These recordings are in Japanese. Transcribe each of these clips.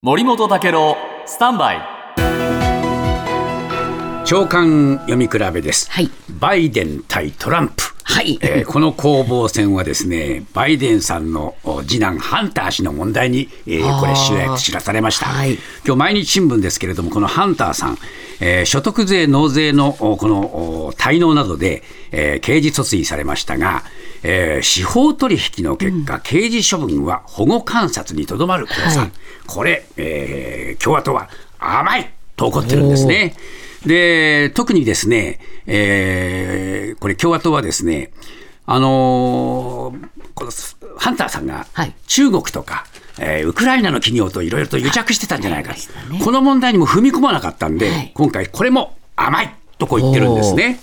森本武郎スタンバイ。長官読み比べです、はい。バイデン対トランプ、はい。えーこの攻防戦はですねバイデンさんのお次男ハンター氏の問題に、えーこれ知ら知らされました、はい。今日毎日新聞ですけれどもこのハンターさん、えー所得税納税のおこのお滞納などで、えー刑事訴追されましたが、えー司法取引の結果、刑事処分は保護観察にとどまる公算、はい。これ、えー共和党は甘いと怒ってるんですね。で、特にですね、えーこれ共和党はですね、あのーこのハンターさんがはい。中国とか、えーウクライナの企業といろいろと癒着してたんじゃないか、ねこの問題にも踏み込まなかったんで、はい。今回これも甘いとこう言ってるんですね。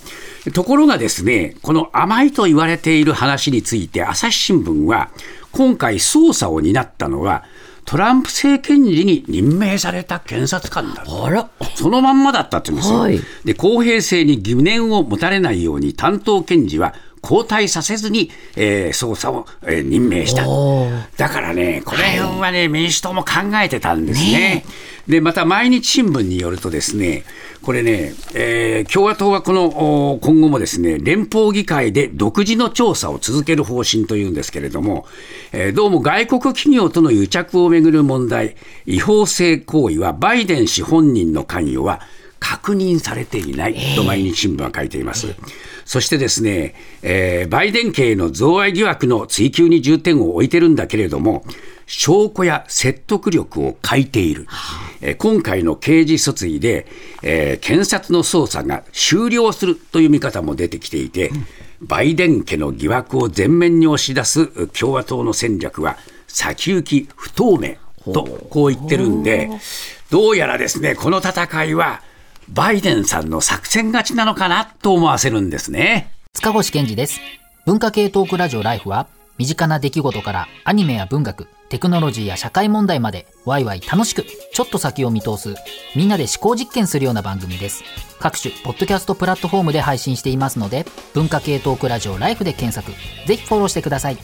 ところがですね、この甘いと言われている話について、朝日新聞は、今回捜査を担ったのは、トランプ政権時に任命された検察官だと。あらそのまんまだったって言うんですよ。はいで公平性に疑念を持たれないように担当検事は交代させずに、えー捜査を、えー任命しただからねこの辺はね、民主党も考えてたんですね。でまた毎日新聞によるとですねこれね、えー共和党はこのお今後もですね連邦議会で独自の調査を続ける方針というんですけれども、えーどうも外国企業との癒着をめぐる問題違法性行為はバイデン氏本人の関与は確認されていないと毎日新聞は書いています。そしてですね、えーバイデン系の贈賄疑惑の追及に重点を置いてるんだけれども、証拠や説得力を欠いている。えー今回の刑事訴追で、えー検察の捜査が終了するという見方も出てきていて、バイデン家の疑惑を前面に押し出す共和党の戦略は先行き不透明とこう言ってるんで、どうやらですね、この戦いはバイデンさんの作戦勝ちなのかなと思わせるんですね。塚越健二です。文化系トークラジオライフは、身近な出来事からアニメや文学、テクノロジーや社会問題まで、ワイワイ楽しく、ちょっと先を見通す、みんなで思考実験するような番組です。各種、ポッドキャストプラットフォームで配信していますので、文化系トークラジオライフで検索、ぜひフォローしてください。